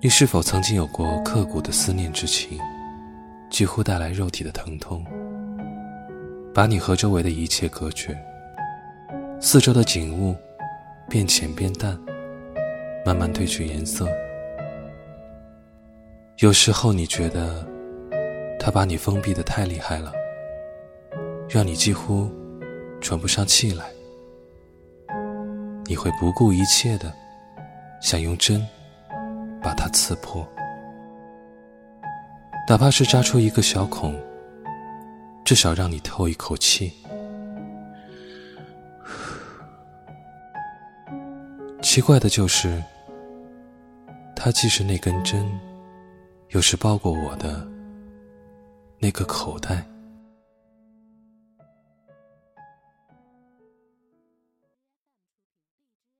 你是否曾经有过刻骨的思念之情，几乎带来肉体的疼痛，把你和周围的一切隔绝，四周的景物变浅变淡，慢慢褪去颜色。有时候你觉得，他把你封闭的太厉害了，让你几乎喘不上气来。你会不顾一切的想用针把它刺破，哪怕是扎出一个小孔，至少让你透一口气。奇怪的就是，它既是那根针。又是包裹我的那个口袋。